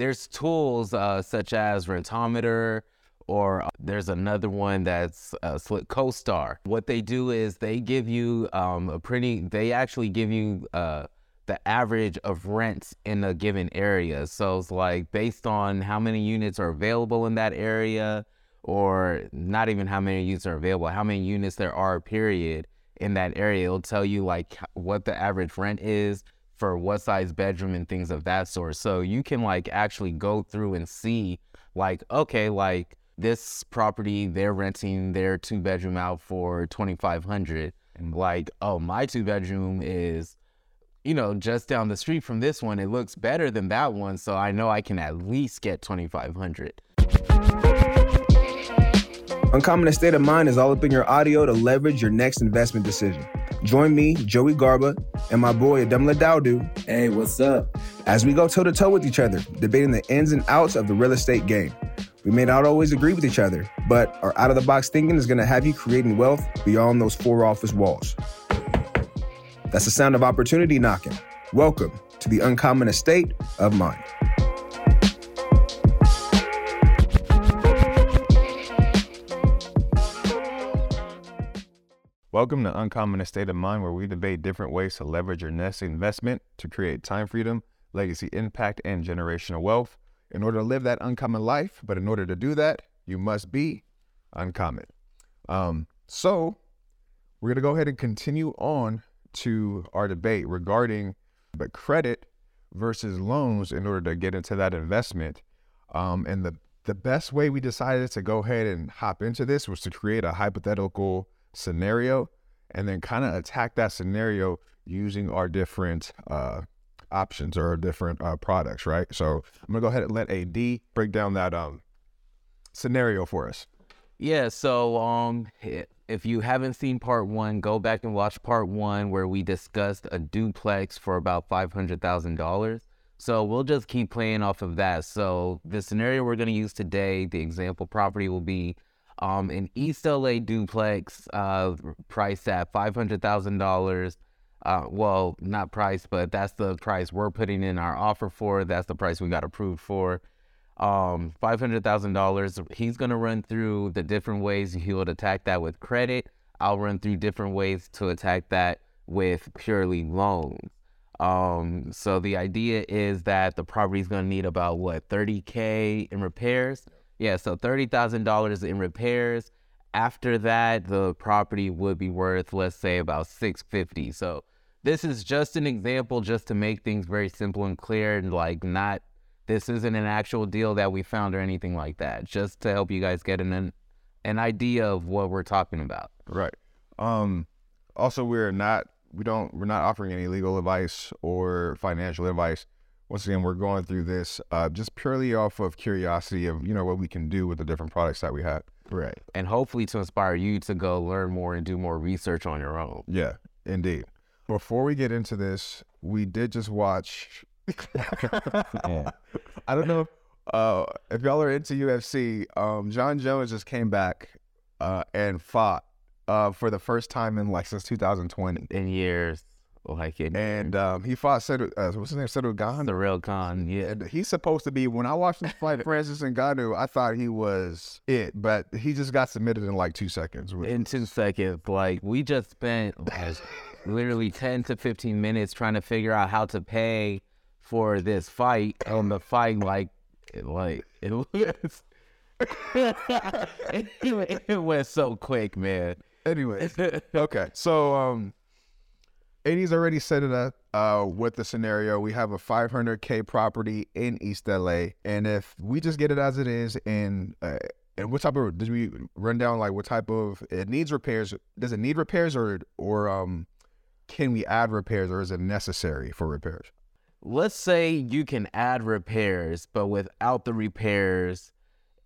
there's tools uh, such as Rentometer, or uh, there's another one that's uh, Slick CoStar. What they do is they give you um, a pretty, they actually give you uh, the average of rents in a given area. So it's like based on how many units are available in that area, or not even how many units are available, how many units there are, period, in that area. It'll tell you like what the average rent is for what size bedroom and things of that sort. So you can like actually go through and see like, okay, like this property, they're renting their two bedroom out for 2500 and mm. like, oh, my two bedroom is you know, just down the street from this one, it looks better than that one, so I know I can at least get 2500. Uncommon Estate of Mind is all up in your audio to leverage your next investment decision. Join me, Joey Garba, and my boy Ademla Daudu. Hey, what's up? As we go toe to toe with each other, debating the ins and outs of the real estate game. We may not always agree with each other, but our out of the box thinking is going to have you creating wealth beyond those four office walls. That's the sound of opportunity knocking. Welcome to the Uncommon Estate of Mind. Welcome to Uncommon Estate of Mind, where we debate different ways to leverage your next investment to create time freedom, legacy impact, and generational wealth in order to live that uncommon life. But in order to do that, you must be uncommon. Um, so we're going to go ahead and continue on to our debate regarding the credit versus loans in order to get into that investment. Um, and the, the best way we decided to go ahead and hop into this was to create a hypothetical scenario and then kind of attack that scenario using our different uh, options or different uh, products, right? So I'm gonna go ahead and let AD break down that um, scenario for us. Yeah. So um, if you haven't seen part one, go back and watch part one where we discussed a duplex for about five hundred thousand dollars. So we'll just keep playing off of that. So the scenario we're gonna use today, the example property will be um, an East LA duplex uh, priced at five hundred thousand dollars. Uh, well, not price, but that's the price we're putting in our offer for. That's the price we got approved for. Um, five hundred thousand dollars. He's gonna run through the different ways he would attack that with credit. I'll run through different ways to attack that with purely loans. Um, so the idea is that the property is gonna need about what 30k in repairs. Yeah, so thirty thousand dollars in repairs. After that, the property would be worth, let's say, about six fifty. So this is just an example, just to make things very simple and clear, and like not. This isn't an actual deal that we found or anything like that. Just to help you guys get an an idea of what we're talking about. Right. Um. Also, we're not. We don't. We're not offering any legal advice or financial advice once again, we're going through this uh, just purely off of curiosity of you know what we can do with the different products that we have. Right, and hopefully to inspire you to go learn more and do more research on your own. Yeah, indeed. Before we get into this, we did just watch. yeah. I don't know uh, if y'all are into UFC. Um, Jon Jones just came back uh, and fought uh, for the first time in like since 2020 in years like it. And um, he fought Cedric, uh, what's his name? Cedric the Real Gane, yeah. And he's supposed to be, when I watched him fight Francis Ngannou, I thought he was it, but he just got submitted in like two seconds. In two seconds. Like, we just spent literally 10 to 15 minutes trying to figure out how to pay for this fight. On the fight, like, it, like, it was. it, it went so quick, man. Anyway, okay. So, um, AD's already set it up uh, with the scenario. We have a 500k property in East LA, and if we just get it as it is, and uh, and what type of did we run down like what type of it needs repairs? Does it need repairs or or um can we add repairs or is it necessary for repairs? Let's say you can add repairs, but without the repairs,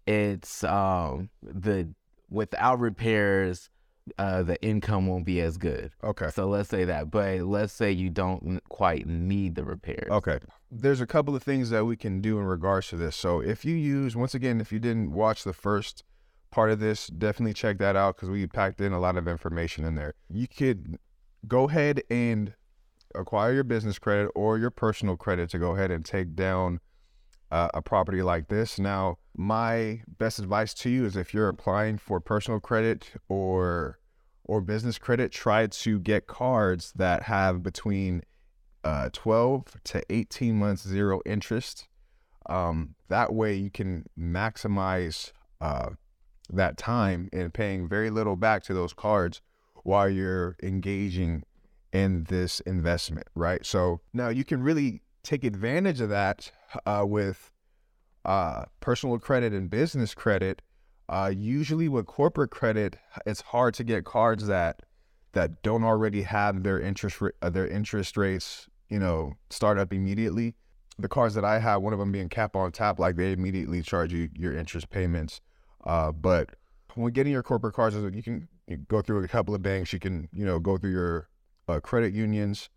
it's um the without repairs uh, the income won't be as good. Okay. So let's say that, but let's say you don't quite need the repairs. Okay. There's a couple of things that we can do in regards to this. So if you use, once again, if you didn't watch the first part of this, definitely check that out because we packed in a lot of information in there. You could go ahead and acquire your business credit or your personal credit to go ahead and take down uh, a property like this. Now, my best advice to you is if you're applying for personal credit or or business credit, try to get cards that have between uh, 12 to 18 months zero interest. Um, that way, you can maximize uh, that time and paying very little back to those cards while you're engaging in this investment, right? So now you can really take advantage of that uh, with uh, personal credit and business credit. Uh, usually with corporate credit, it's hard to get cards that that don't already have their interest uh, their interest rates, you know, start up immediately. The cards that I have, one of them being cap on tap, like they immediately charge you your interest payments. Uh, but when getting your corporate cards, you can go through a couple of banks. You can, you know, go through your uh, credit unions.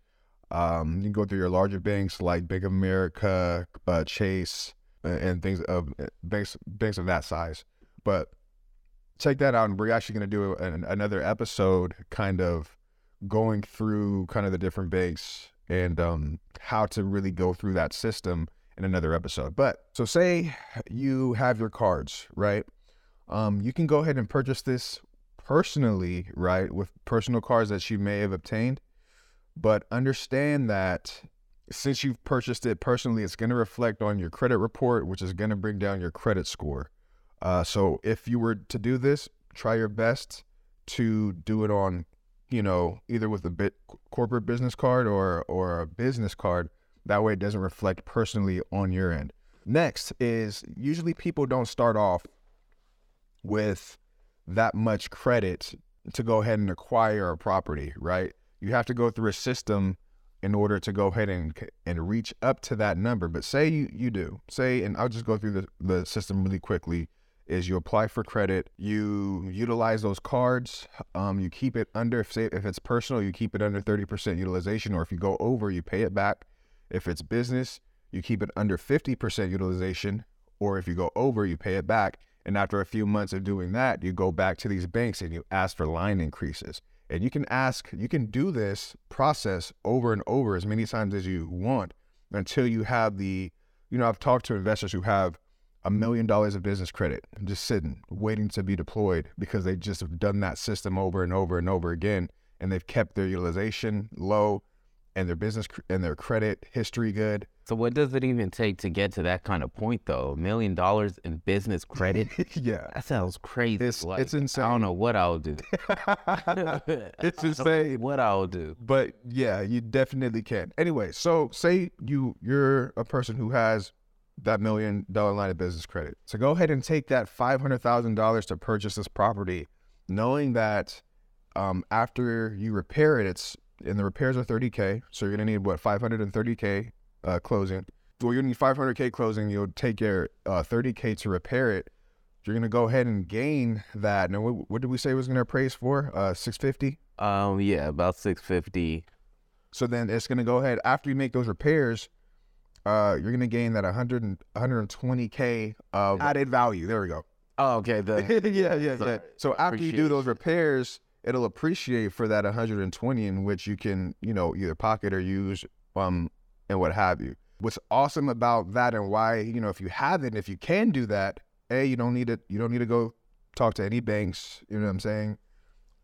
Um, you can go through your larger banks like Bank of America, uh, Chase, and things of banks banks of that size. But check that out, and we're actually going to do an, another episode, kind of going through kind of the different banks and um, how to really go through that system in another episode. But so say you have your cards, right? Um, you can go ahead and purchase this personally, right, with personal cards that you may have obtained. But understand that since you've purchased it personally, it's going to reflect on your credit report, which is going to bring down your credit score. Uh, so if you were to do this, try your best to do it on, you know, either with a bit corporate business card or or a business card. That way, it doesn't reflect personally on your end. Next is usually people don't start off with that much credit to go ahead and acquire a property, right? You have to go through a system in order to go ahead and and reach up to that number. But say you you do say, and I'll just go through the, the system really quickly. Is you apply for credit, you utilize those cards, um, you keep it under. Say if it's personal, you keep it under thirty percent utilization, or if you go over, you pay it back. If it's business, you keep it under fifty percent utilization, or if you go over, you pay it back. And after a few months of doing that, you go back to these banks and you ask for line increases. And you can ask, you can do this process over and over as many times as you want until you have the, you know, I've talked to investors who have a million dollars of business credit just sitting, waiting to be deployed because they just have done that system over and over and over again. And they've kept their utilization low and their business and their credit history good. So what does it even take to get to that kind of point though? A million dollars in business credit? yeah. That sounds crazy. It's, like, it's insane. I don't know what I'll do. it's insane. What I'll do. But yeah, you definitely can. Anyway, so say you you're a person who has that million dollar line of business credit. So go ahead and take that five hundred thousand dollars to purchase this property, knowing that um, after you repair it, it's and the repairs are 30k. So you're gonna need what 530k uh, closing. Well, you need 500k closing. You'll take your uh, 30k to repair it. You're gonna go ahead and gain that. Now, what, what did we say it was gonna appraise for? Uh, 650. Um, yeah, about 650. So then it's gonna go ahead after you make those repairs. Uh, you're gonna gain that 100 120k of added value. There we go. Oh, okay. The yeah, yeah, yeah. So after you do those repairs, it'll appreciate for that 120 in which you can, you know, either pocket or use, um, and what have you. What's awesome about that and why, you know, if you have it, if you can do that, a, you don't need it. You don't need to go talk to any banks. You know what I'm saying?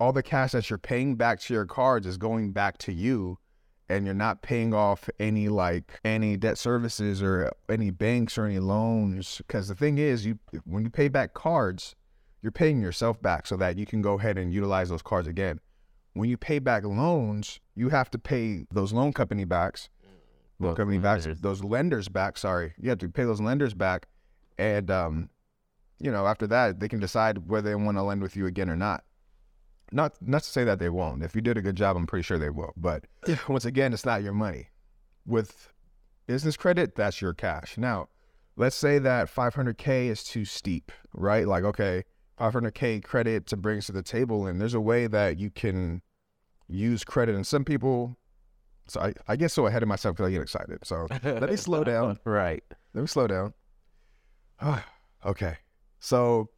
All the cash that you're paying back to your cards is going back to you, and you're not paying off any like any debt services or any banks or any loans. Because the thing is, you when you pay back cards, you're paying yourself back so that you can go ahead and utilize those cards again. When you pay back loans, you have to pay those loan company backs, Those company lenders. those lenders back. Sorry, you have to pay those lenders back, and um, you know after that they can decide whether they want to lend with you again or not. Not not to say that they won't. If you did a good job, I'm pretty sure they will. But once again, it's not your money. With business credit, that's your cash. Now, let's say that 500k is too steep, right? Like, okay, 500k credit to bring to the table, and there's a way that you can use credit. And some people, so I, I get so ahead of myself because I get excited. So let me slow down. Right. Let me slow down. okay. So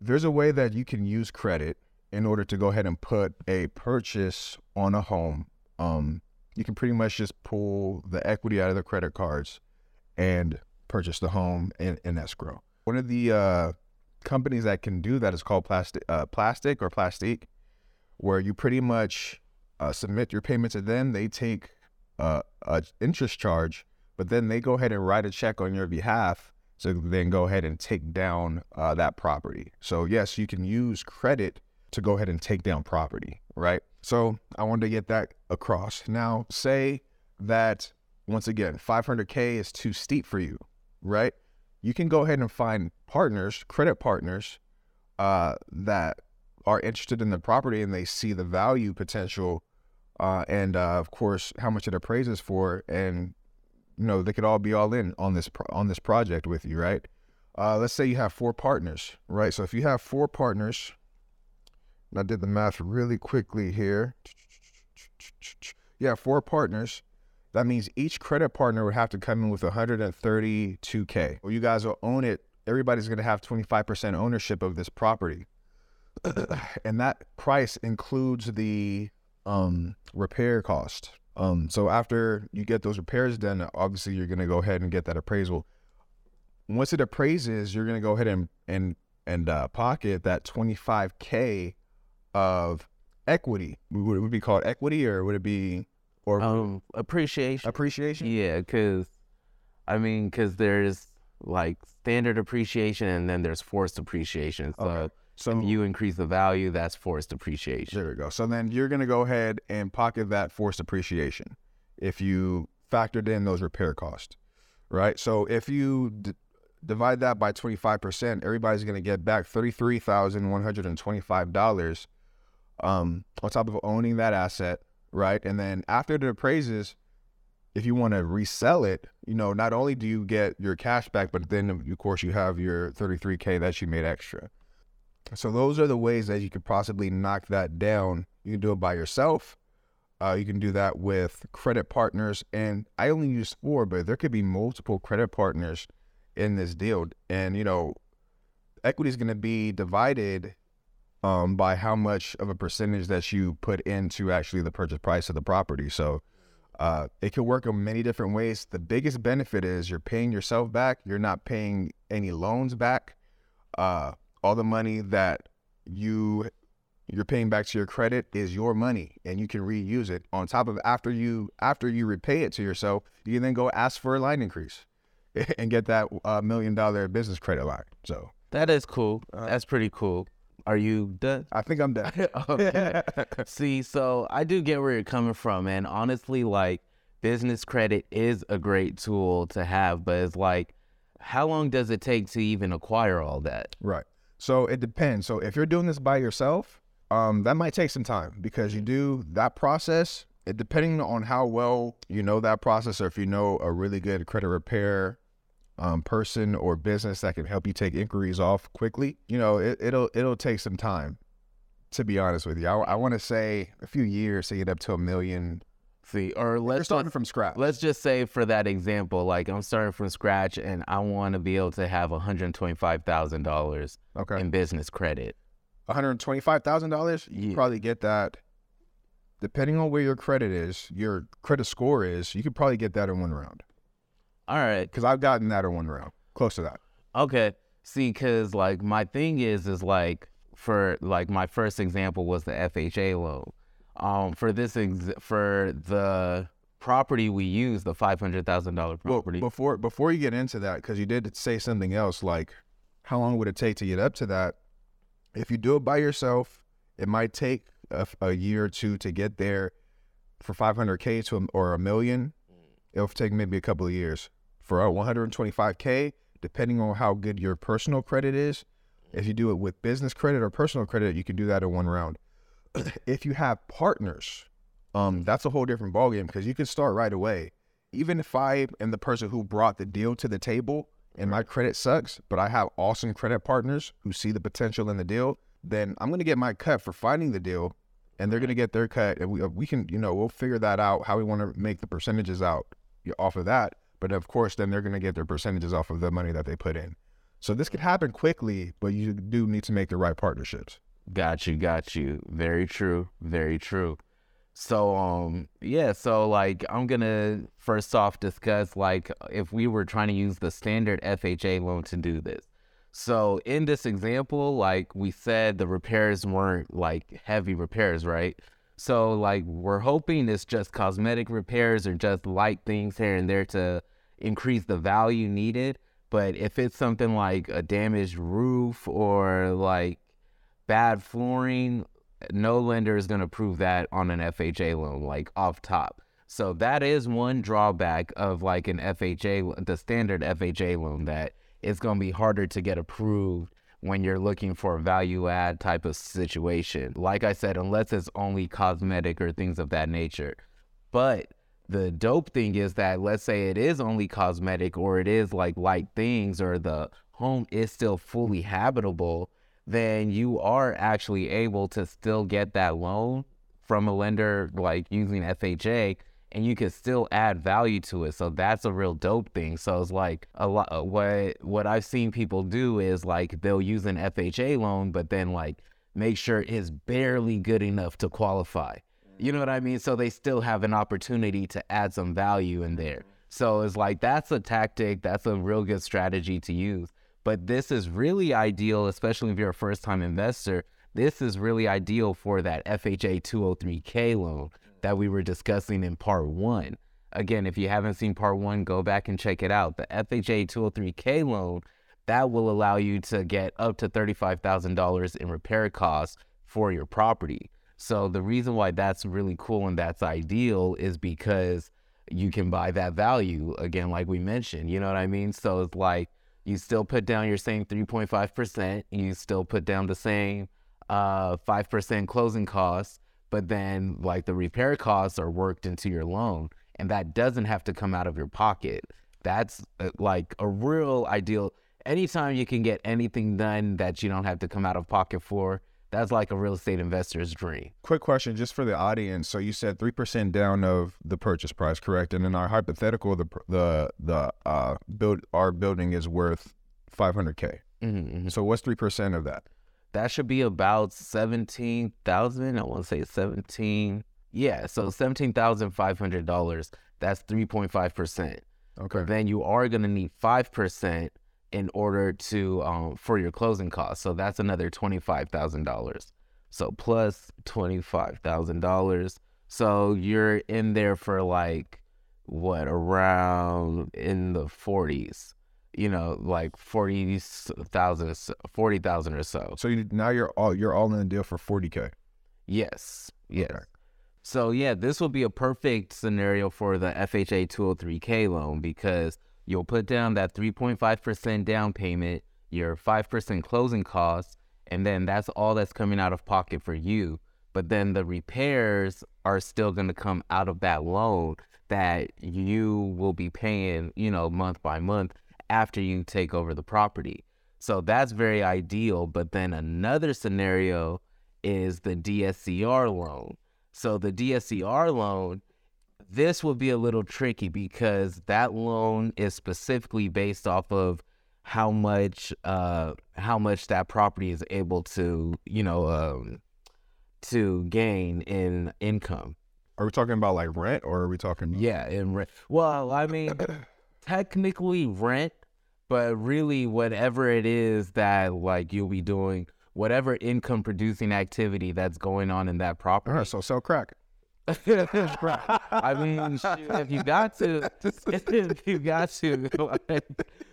there's a way that you can use credit in order to go ahead and put a purchase on a home. Um, you can pretty much just pull the equity out of the credit cards and purchase the home in, in escrow. One of the uh, companies that can do that is called Plastiq, uh, Plastiq or plastique, where you pretty much uh, submit your payment to them. They take uh, a interest charge, but then they go ahead and write a check on your behalf to then go ahead and take down uh, that property. So yes, you can use credit to go ahead and take down property, right? So I wanted to get that across. Now, say that once again, 500k is too steep for you, right? You can go ahead and find partners, credit partners, uh, that are interested in the property and they see the value potential, uh, and uh, of course how much it appraises for, and you know they could all be all in on this pro- on this project with you, right? Uh, let's say you have four partners, right? So if you have four partners, I did the math really quickly here. Yeah, four partners. That means each credit partner would have to come in with 132K. Well, you guys will own it. Everybody's going to have 25% ownership of this property. and that price includes the um, repair cost. Um, so after you get those repairs done, obviously you're going to go ahead and get that appraisal. Once it appraises, you're going to go ahead and and and uh, pocket that 25k of equity. Would it be called equity, or would it be or Um, appreciation. appreciation? Yeah, because I mean, because there's like standard appreciation and then there's forced appreciation. So Okay. So if you increase the value, that's forced appreciation. There we go. So then you're going to go ahead and pocket that forced appreciation if you factored in those repair costs, right? So if you d- divide that by 25%, everybody's going to get back $33,125 um, on top of owning that asset, right? And then after the appraises, if you want to resell it, you know, not only do you get your cash back, but then of course you have your 33K that you made extra. So those are the ways that you could possibly knock that down. You can do it by yourself. Uh, you can do that with credit partners, and I only use four, but there could be multiple credit partners in this deal. And you know, equity is going to be divided um, by how much of a percentage that you put into actually the purchase price of the property. So uh, it could work in many different ways. The biggest benefit is you're paying yourself back. You're not paying any loans back. Uh, all the money that you you're paying back to your credit is your money and you can reuse it on top of after you after you repay it to yourself you can then go ask for a line increase and get that uh, million dollar business credit line so That is cool. Uh, That's pretty cool. Are you done? i think i'm done okay. See, so I do get where you're coming from, and honestly, like business credit is a great tool to have, but it's like, how long does it take to even acquire all that? Right. So it depends. So if you're doing this by yourself, um, that might take some time because you do that process. It depending on how well you know that process, or if you know a really good credit repair um, person or business that can help you take inquiries off quickly, you know, it, it'll it'll take some time. To be honest with you, I, I want to say a few years to get up to a million. See, or You're let's starting just, from scratch. let's just say for that example, like I'm starting from scratch, and I want to be able to have 125 thousand dollars Okay. in business credit. One hundred twenty-five thousand dollars. You Yeah. probably get that. Depending on where your credit is, your credit score is, you could probably get that in one round. All right, Because I've gotten that in one round, close to that. Okay. See, cause like my thing is, is like for like my first example was the FHA loan. Um, for this ex- for the property we use, the five hundred thousand dollar Well, property. before before you get into that, because you did say something else, like how long would it take to get up to that? If you do it by yourself, it might take a, a year or two to get there. For 500k to a, or a million, it'll take maybe a couple of years. For a 125k, depending on how good your personal credit is, if you do it with business credit or personal credit, you can do that in one round. if you have partners, um, that's a whole different ballgame because you can start right away. Even if I am the person who brought the deal to the table and my credit sucks, but I have awesome credit partners who see the potential in the deal, then I'm gonna get my cut for finding the deal, and they're gonna get their cut, and we uh, we can you know we'll figure that out how we want to make the percentages out off of that. But of course, then they're gonna get their percentages off of the money that they put in. So this could happen quickly, but you do need to make the right partnerships. Got you, got you. Very true, very true. So um yeah, so like I'm gonna first off discuss like if we were trying to use the standard FHA loan to do this. So in this example, like we said, the repairs weren't like heavy repairs, right? So like we're hoping it's just cosmetic repairs or just light things here and there to increase the value needed. But if it's something like a damaged roof or like bad flooring, no lender is going to prove that on an FHA loan, like off top. So that is one drawback of like an FHA, the standard FHA loan, that it's going to be harder to get approved when you're looking for a value add type of situation. Like I said, unless it's only cosmetic or things of that nature. But the dope thing is that let's say it is only cosmetic or it is like light things or the home is still fully habitable then you are actually able to still get that loan from a lender like using FHA and you can still add value to it. So that's a real dope thing. So it's like a lot uh, what what I've seen people do is like they'll use an FHA loan but then like make sure it's barely good enough to qualify. You know what I mean? So they still have an opportunity to add some value in there. So it's like that's a tactic, that's a real good strategy to use. But this is really ideal, especially if you're a first time investor. This is really ideal for that FHA 203K loan that we were discussing in part one. Again, if you haven't seen part one, go back and check it out. The FHA 203K loan, that will allow you to get up to $35,000 in repair costs for your property. So the reason why that's really cool and that's ideal is because you can buy that value again, like we mentioned. You know what I mean? So it's like you still put down your same 3.5%. You still put down the same uh, 5% closing costs, but then like the repair costs are worked into your loan and that doesn't have to come out of your pocket. That's uh, like a real ideal. Anytime you can get anything done that you don't have to come out of pocket for, that's like a real estate investor's dream. Quick question, just for the audience. So you said three percent down of the purchase price, correct? And in our hypothetical, the the the uh build our building is worth five hundred k. Mm-hmm. So what's three percent of that? That should be about seventeen thousand. I want to say seventeen. Yeah, so seventeen thousand five hundred dollars. That's three point five percent. Okay. Then you are gonna need five percent in order to um, for your closing costs. So that's another twenty five thousand dollars. So plus twenty five thousand dollars. So you're in there for like what around in the forties. You know, like forty thousand, forty thousand or so. So you, now you're all you're all in the deal for forty k. Yes. Yes. Okay. So yeah, this will be a perfect scenario for the FHA 203k loan because you'll put down that 3.5% down payment, your 5% closing costs, and then that's all that's coming out of pocket for you. But then the repairs are still going to come out of that loan that you will be paying, you know, month by month after you take over the property. So that's very ideal. But then another scenario is the DSCR loan. So the DSCR loan, this will be a little tricky because that loan is specifically based off of how much uh how much that property is able to you know um to gain in income Are we talking about like rent, or are we talking? About- yeah in rent well i mean technically rent but really whatever it is that like you'll be doing whatever income producing activity that's going on in that property right. So sell crack. I mean, if you got to, if you got to, like,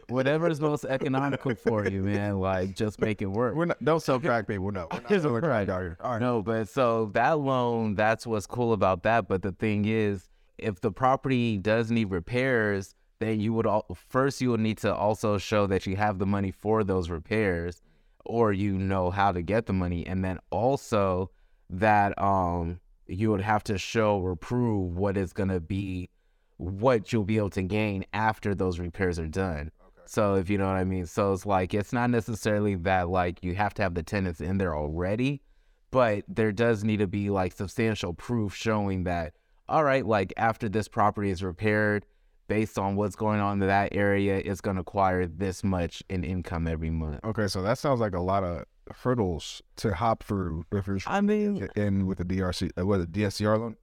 whatever is most economical for you, man, like just make it work. We're not. Don't sell crack, people. No. We're not It's selling right. crack out here. All right. No, but so that loan, that's what's cool about that. But the thing is, if the property does need repairs, then you would all, first you would need to also show that you have the money for those repairs, or you know how to get the money, and then also that um you would have to show or prove what is going to be what you'll be able to gain after those repairs are done. So if you know what I mean, so it's like it's not necessarily that like you have to have the tenants in there already, but there does need to be like substantial proof showing that all right, like after this property is repaired, based on what's going on in that area, it's going to acquire this much in income every month. Okay, so that sounds like a lot of hurdles to hop through if you're I mean, in with the DRC, uh, what the DSCR loan.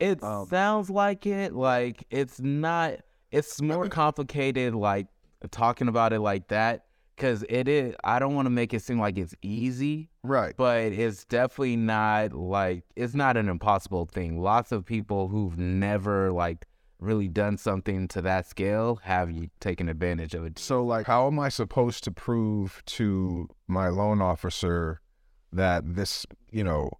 It Um, sounds like it. Like it's not. It's more complicated. Like talking about it like that, because it is. I don't want to make it seem like it's easy, Right. but it's definitely not like it's not an impossible thing. Lots of people who've never like really done something to that scale have you taken advantage of it. So, like, how am I supposed to prove to my loan officer that this, you know,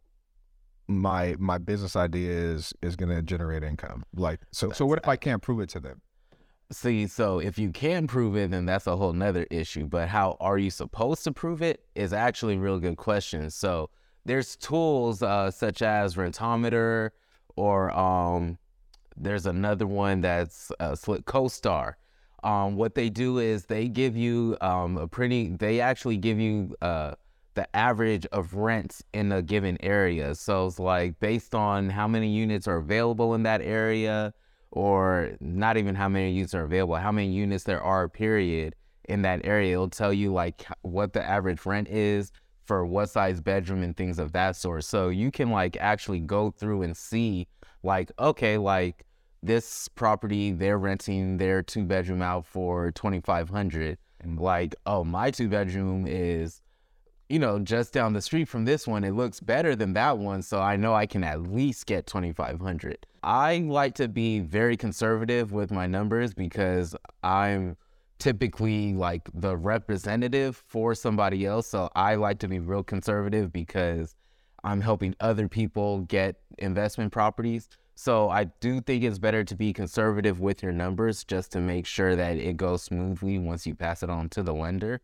my my business idea is is going to generate income? Like, so so what if I can't prove it to them? See, so if you can prove it, then that's a whole nother issue. But how are you supposed to prove it is actually a real good question. So there's tools uh, such as Rentometer, or um, there's another one that's uh, Slick CoStar. Um, what they do is they give you um, a pretty. They actually give you uh, the average of rents in a given area. So it's like based on how many units are available in that area or not even how many units are available, how many units there are, period, in that area. It'll tell you like what the average rent is for what size bedroom and things of that sort. So you can like actually go through and see like, okay, like this property, they're renting their two bedroom out for 2500 And like, oh, my two bedroom is you know, just down the street from this one, it looks better than that one. So I know I can at least get 2,500. I like to be very conservative with my numbers because I'm typically like the representative for somebody else. So I like to be real conservative because I'm helping other people get investment properties. So I do think it's better to be conservative with your numbers just to make sure that it goes smoothly once you pass it on to the lender.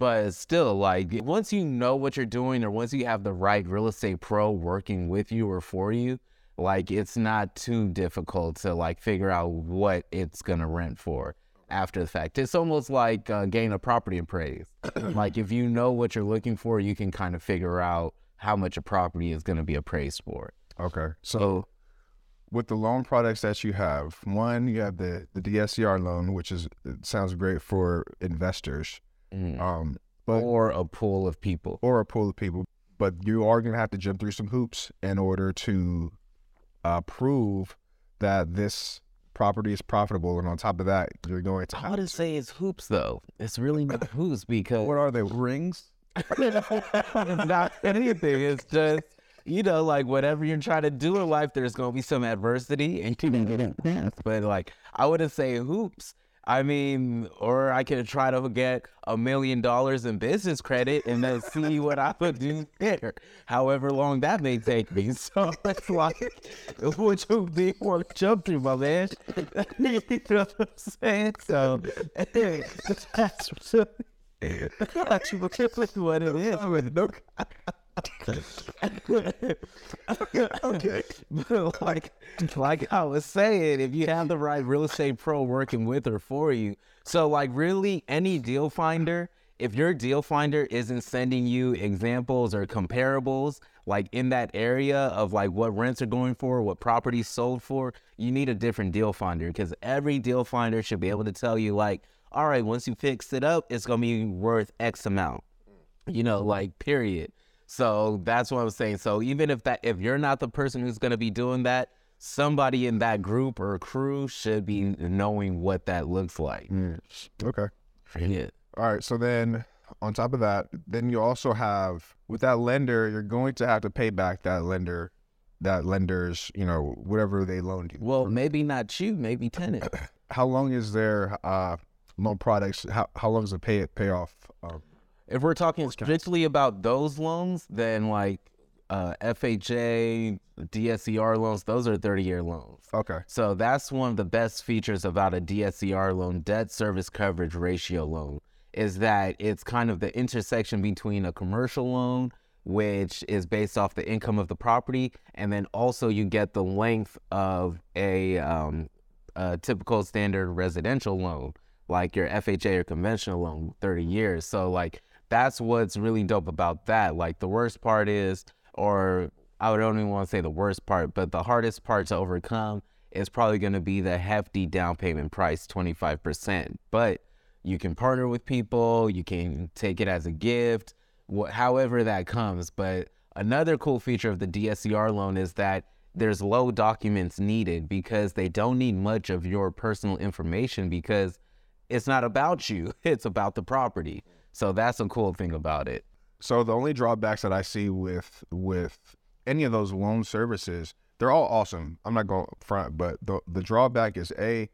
But still like once you know what you're doing or once you have the right real estate pro working with you or for you like it's not too difficult to like figure out what it's gonna rent for after the fact. It's almost like uh, getting a property appraised. Like if you know what you're looking for you can kind of figure out how much a property is to be appraised for. Okay. So so with the loan products that you have, one you have the the DSCR loan, which is it sounds great for investors, mm, um, but or a pool of people or a pool of people. But you are going to have to jump through some hoops in order to uh, prove that this property is profitable. And on top of that, you're going to I wouldn't to- say it's hoops though. It's really not hoops because what are they rings? it's not anything. It's just you know, like whatever you're trying to do in life, there's gonna be some adversity, and you can get it past. But like, I wouldn't say hoops. I mean, or I could try to get a million dollars in business credit and then see what I would do there. However long that may take me. So it's like, which would be worth jump through, my man. you know what I'm saying? So that's what it is. Okay. But like, like I was saying, if you have the right real estate pro working with or for you, so like really any deal finder, if your deal finder isn't sending you examples or comparables like in that area of like what rents are going for, what properties sold for, you need a different deal finder because every deal finder should be able to tell you like, all right, once you fix it up, it's gonna be worth X amount. You know, like period. So that's what I'm saying. So even if that if you're not the person who's gonna be doing that, somebody in that group or crew should be knowing what that looks like. okay. Yeah. All right. So then, on top of that, then you also have with that lender, you're going to have to pay back that lender, that lender's, you know, whatever they loaned you. Well, maybe not you, maybe tenant. How long is their uh, loan products? How how long is the pay pay off? Um, If we're talking strictly about those loans, then like uh, FHA, DSCR loans, those are 30 year loans. okay. So that's one of the best features about a DSCR loan, debt service coverage ratio loan, is that it's kind of the intersection between a commercial loan, which is based off the income of the property, and then also you get the length of a, um, a typical standard residential loan, like your FHA or conventional loan, 30 years. So like that's what's really dope about that. Like the worst part is, or I would only want to say the worst part, but the hardest part to overcome is probably going to be the hefty down payment price, 25%. But you can partner with people, you can take it as a gift, wh- however that comes. But another cool feature of the DSCR loan is that there's low documents needed because they don't need much of your personal information because it's not about you, it's about the property. So that's a cool thing about it. So the only drawbacks that I see with with any of those loan services, they're all awesome. I'm not going front, but the the drawback is a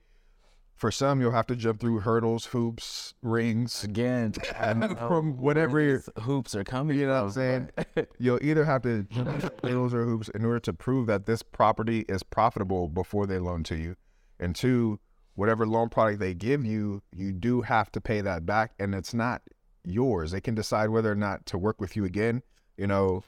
for some you'll have to jump through hurdles, hoops, rings, Again, from whatever hoops are coming. you know what I'm saying. You'll either have to jump through hurdles or hoops in order to prove that this property is profitable before they loan to you, and two, whatever loan product they give you, you do have to pay that back, and it's not yours. They can decide whether or not to work with you again. You know,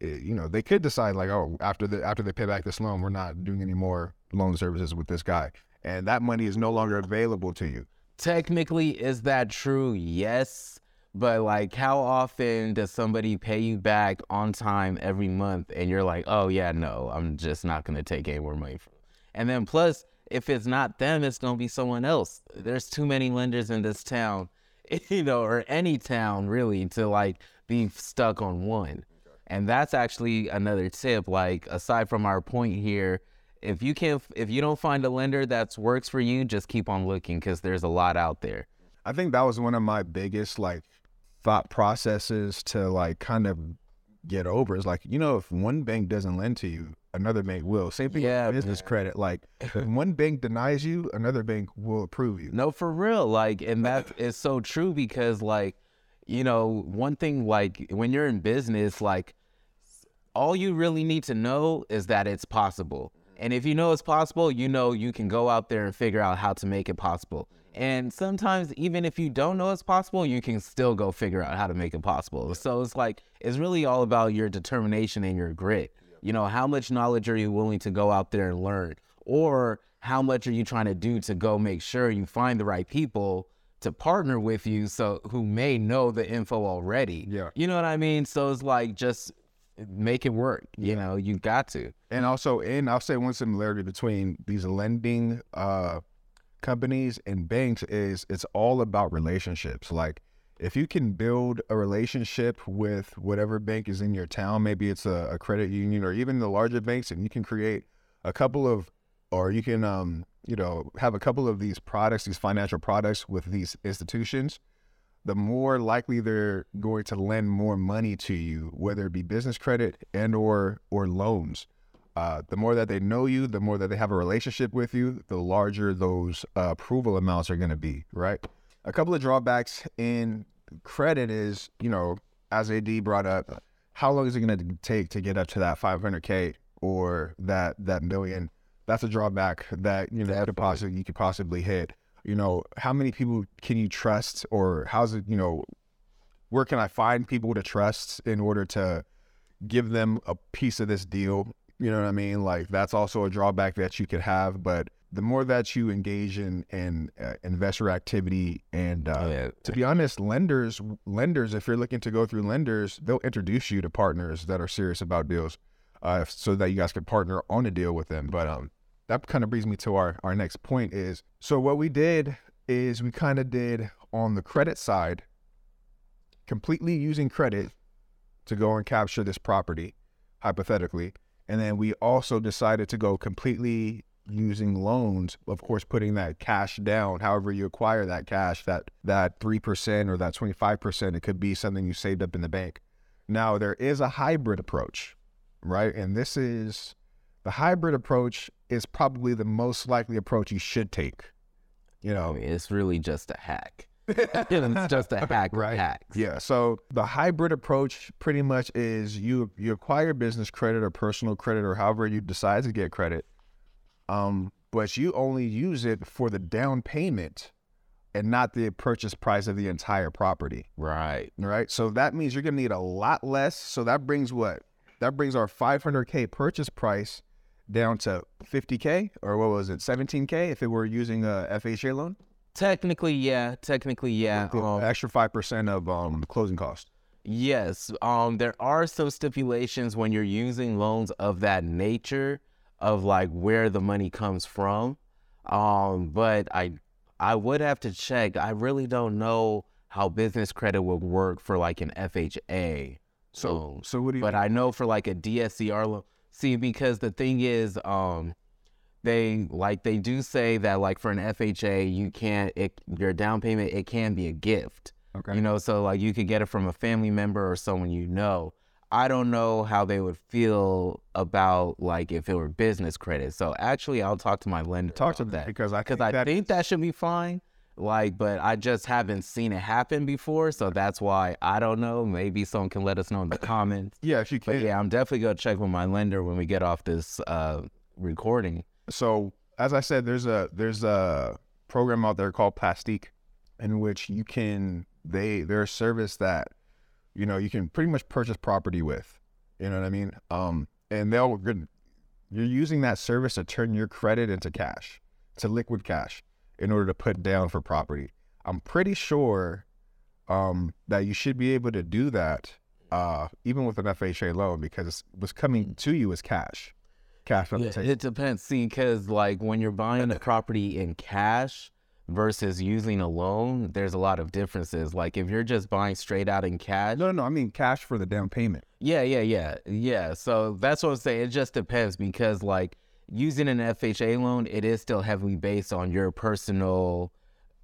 eh, you know they could decide like, oh, after the after they pay back this loan, we're not doing any more loan services with this guy, and that money is no longer available to you. Technically, is that true? Yes. But like, how often does somebody pay you back on time every month, and you're like, "Oh yeah, no, I'm just not gonna take any more money from." And then plus, if it's not them, it's gonna be someone else. There's too many lenders in this town, you know, or any town really, to like be stuck on one. And that's actually another tip. Like aside from our point here, if you can't, if you don't find a lender that works for you, just keep on looking because there's a lot out there. I think that was one of my biggest like thought processes to like kind of get over. Is like you know if one bank doesn't lend to you, another bank will. Same thing Yeah, with business credit. Like if one bank denies you, another bank will approve you. No, for real. Like, and that is so true because, like, you know, one thing, like, when you're in business, like, all you really need to know is that it's possible. And if you know it's possible, you know you can go out there and figure out how to make it possible. And sometimes, even if you don't know it's possible, you can still go figure out how to make it possible. So it's like, it's really all about your determination and your grit. You know, how much knowledge are you willing to go out there and learn? Or how much are you trying to do to go make sure you find the right people to partner with you so who may know the info already. Yeah. You know what I mean? So it's like just make it work. You know, you got to. And also, and I'll say one similarity between these lending uh, companies and banks is it's all about relationships. Like, if you can build a relationship with whatever bank is in your town, maybe it's a, a credit union or even the larger banks, and you can create a couple of, or you can, um, you know, have a couple of these products, these financial products with these institutions, the more likely they're going to lend more money to you, whether it be business credit and or or loans. Uh, the more that they know you, the more that they have a relationship with you, the larger those uh, approval amounts are going to be, right? A couple of drawbacks in credit is, you know, as AD brought up, how long is it going to take to get up to that 500k or that that million? That's a drawback that you know could possibly you could possibly hit. You know, how many people can you trust, or how's it? You know, where can I find people to trust in order to give them a piece of this deal? You know what I mean? Like that's also a drawback that you could have, but the more that you engage in in uh, investor activity and uh, Oh, yeah. to be honest, lenders lenders if you're looking to go through lenders, they'll introduce you to partners that are serious about deals, uh, so that you guys can partner on a deal with them. But um, that kind of brings me to our our next point is so what we did is we kind of did on the credit side, completely using credit to go and capture this property, hypothetically. And then we also decided to go completely using loans, of course, putting that cash down, however you acquire that cash, that that three percent or that twenty five percent, it could be something you saved up in the bank. Now there is a hybrid approach, right? And this is the hybrid approach is probably the most likely approach you should take. You I know, mean, it's really just a hack. it's just a hack Right. hacks. Yeah. So the hybrid approach pretty much is you you acquire business credit or personal credit or however you decide to get credit, um, but you only use it for the down payment and not the purchase price of the entire property. Right. Right. So that means you're gonna need a lot less. So that brings what? That brings our 500k purchase price down to 50k or what was it 17k if it were using a FHA loan. Technically, yeah. Technically, yeah. The Um, extra five percent of um closing cost. Yes, um, there are some stipulations when you're using loans of that nature, of like where the money comes from. Um, but I, I would have to check. I really don't know how business credit would work for like an FHA. So loan. so what do you but I know for like a DSCR loan. See, because the thing is, um, they like they do say that like for an FHA, you can't it your down payment it can be a gift. Okay. You know, so like you could get it from a family member or someone you know. I don't know how they would feel about like if it were business credit. So actually, I'll talk to my lender. Talk to that because I because think I that think that should be fine. Like, but I just haven't seen it happen before, so that's why I don't know. Maybe someone can let us know in the comments. yeah, if you But can. yeah, I'm definitely gonna check with my lender when we get off this uh, recording. So as I said, there's a there's a program out there called Plastiq, in which you can they they're a service that you know you can pretty much purchase property with. You know what I mean? Um, and they'll you're using that service to turn your credit into cash, to liquid cash, in order to put down for property. I'm pretty sure um, that you should be able to do that uh, even with an FHA loan because what's coming to you is cash. Cash on the table. it depends. See, because like when you're buying a property in cash versus using a loan, there's a lot of differences. Like if you're just buying straight out in cash, No, no, no. I mean cash for the down payment. Yeah, yeah, yeah, yeah. So that's what I'm saying. It just depends because, like, using an FHA loan, it is still heavily based on your personal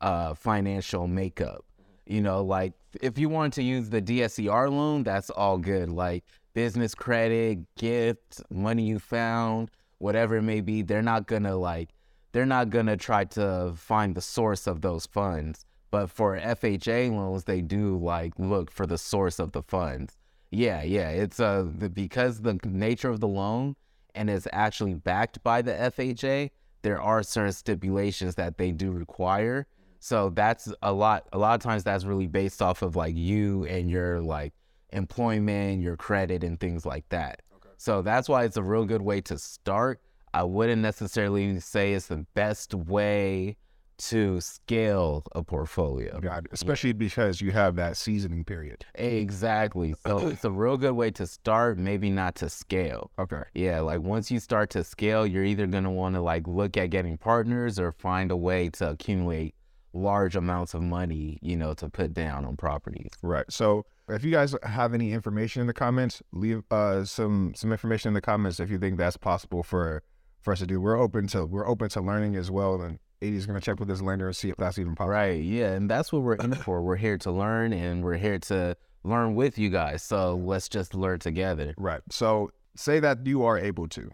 uh, financial makeup. You know, like if you want to use the DSCR loan, that's all good. Like business credit, gift, money you found, whatever it may be, they're not gonna like, they're not gonna try to find the source of those funds. But for FHA loans, they do like look for the source of the funds. Yeah, yeah. It's uh because the nature of the loan and it's actually backed by the FHA. There are certain stipulations that they do require. So that's a lot. A lot of times that's really based off of like you and your like employment, your credit, and things like that. Okay. So that's why it's a real good way to start. I wouldn't necessarily say it's the best way to scale a portfolio. God, especially because you have that seasoning period. Exactly. So it's a real good way to start, maybe not to scale. Okay. Yeah, like once you start to scale, you're either going to want to like look at getting partners or find a way to accumulate large amounts of money, you know, to put down on properties. Right. So if you guys have any information in the comments, leave uh some some information in the comments if you think that's possible for for us to do. We're open to we're open to learning as well. And AD's gonna check with his lender and see if that's even possible. Right. Yeah, and that's what we're in for. We're here to learn and we're here to learn with you guys. So let's just learn together. Right. So say that you are able to.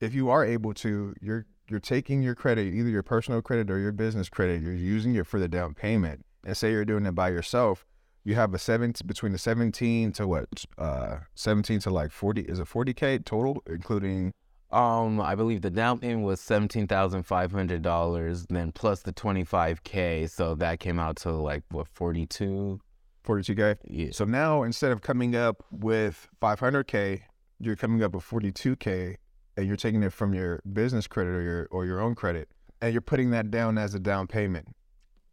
If you are able to, you're you're taking your credit, either your personal credit or your business credit, you're using it for the down payment. And say you're doing it by yourself, you have a seven between the 17 to what? Uh 17 to like 40 is it 40k total including Um, I believe the down payment was seventeen thousand five hundred dollars, then plus the twenty five k, so that came out to like what forty two. 42k. Yeah. So now instead of coming up with 500k, you're coming up with 42k and you're taking it from your business credit or your or your own credit and you're putting that down as a down payment.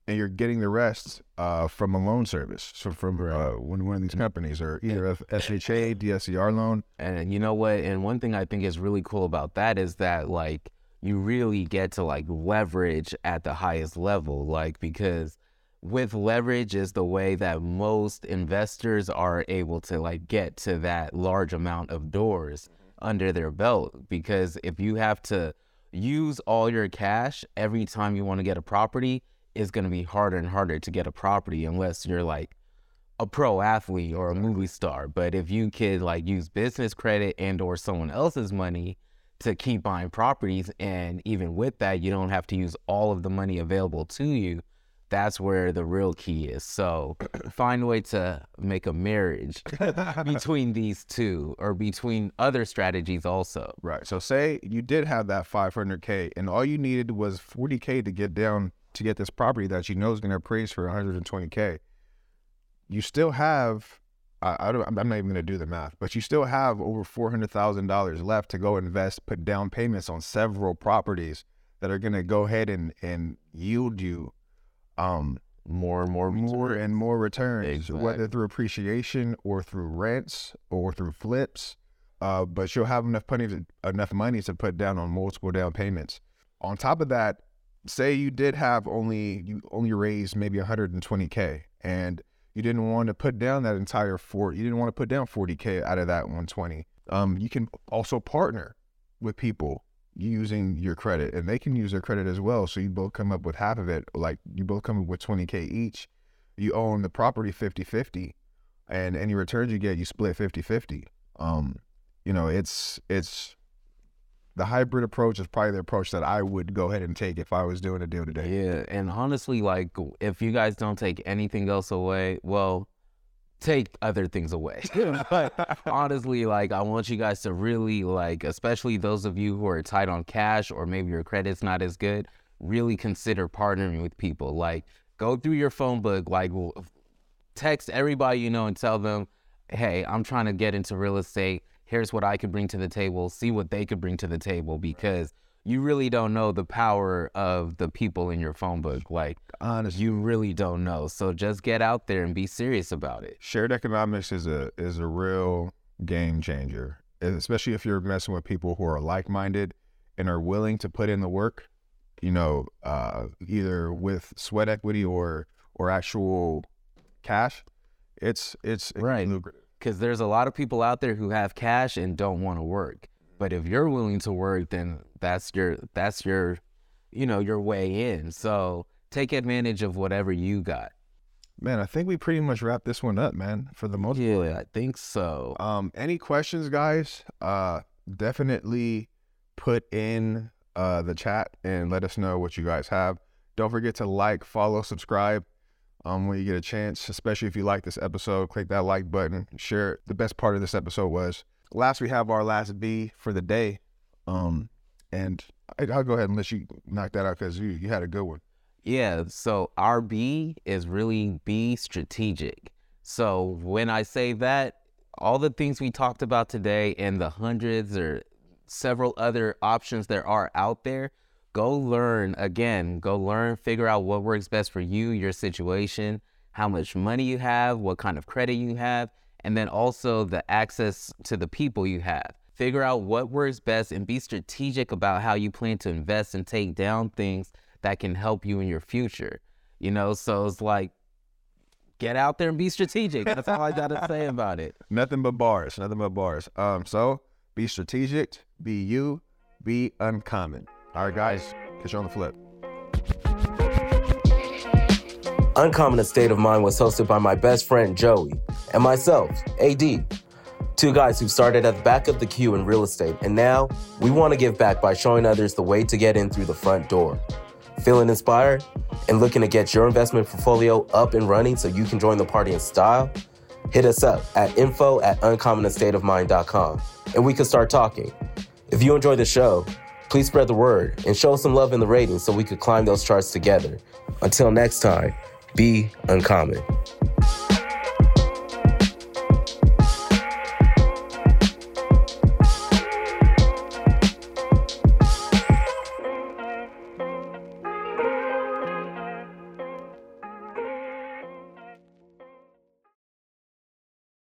And you're getting the rest uh, from a loan service, so from uh, one one of these companies, or either a FHA, DSCR loan. And you know what? And one thing I think is really cool about that is that like you really get to like leverage at the highest level, like because with leverage is the way that most investors are able to like get to that large amount of doors under their belt. Because if you have to use all your cash every time you want to get a property, it's going to be harder and harder to get a property unless you're like a pro athlete or a movie star. But if you could like use business credit and or someone else's money to keep buying properties and even with that you don't have to use all of the money available to you, that's where the real key is. So find a way to make a marriage between these two or between other strategies also. Right. So say you did have that 500k, and all you needed was 40k to get down to get this property that you know is going to appraise for 120k. You still have, I, I don't, I'm not even going to do the math, but you still have over four hundred thousand dollars left to go invest, put down payments on several properties that are going to go ahead and and yield you, um, More and more more and more returns, Exactly. whether through appreciation or through rents or through flips. Uh, but you'll have enough money to enough money to put down on multiple down payments. On top of that, say you did have only you only raised maybe 120k, and you didn't want to put down that entire four. You didn't want to put down 40k out of that 120. Um, you can also partner with people using your credit and they can use their credit as well. So you both come up with half of it. Like you both come up with 20K each. You own the property 50 50 and any returns you get, you split 50 50. Um, you know, it's, it's, the hybrid approach is probably the approach that I would go ahead and take if I was doing a deal today. Yeah, and honestly, like if you guys don't take anything else away, well, take other things away. but honestly, like I want you guys to really like, especially those of you who are tight on cash or maybe your credit's not as good, really consider partnering with people. Like go through your phone book, like text everybody you know and tell them, "Hey, I'm trying to get into real estate." Here's what I could bring to the table, see what they could bring to the table because you really don't know the power of the people in your phone book. Like, honestly, you really don't know. So just get out there and be serious about it. Shared economics is a is a real game changer, especially if you're messing with people who are like minded and are willing to put in the work. You know, uh, either with sweat equity or or actual cash. It's it's right. lucrative because there's a lot of people out there who have cash and don't want to work. But if you're willing to work, then that's your that's your you know your way in. So take advantage of whatever you got. Man, I think we pretty much wrapped this one up, man, for the most yeah, part. Yeah, I think so. Um, any questions, guys? Uh, definitely put in uh the chat and let us know what you guys have. Don't forget to like, follow, subscribe um, when you get a chance, especially if you like this episode, click that like button, share it. The best part of this episode was last we have our last B for the day. Um, and I, will go ahead and let you knock that out because you, you had a good one. Yeah. So our B is really be strategic. So when I say that, all the things we talked about today and the hundreds or several other options there are out there, go learn again, go learn, figure out what works best for you, your situation, how much money you have, what kind of credit you have, and then also the access to the people you have. Figure out what works best and be strategic about how you plan to invest and take down things that can help you in your future. You know, so it's like get out there and be strategic. That's all I gotta say about it. Nothing but bars. Nothing but bars. Um, so be strategic, be you, be uncommon. All right, guys, catch you on the flip. Uncommon Estate of Mind was hosted by my best friend Joey and myself, AD. Two guys who started at the back of the queue in real estate, and now we want to give back by showing others the way to get in through the front door. Feeling inspired and looking to get your investment portfolio up and running so you can join the party in style? Hit us up at info at uncommonestateofmind.com and we can start talking. If you enjoy the show, Please spread the word and show some love in the ratings so we could climb those charts together. Until next time, be uncommon.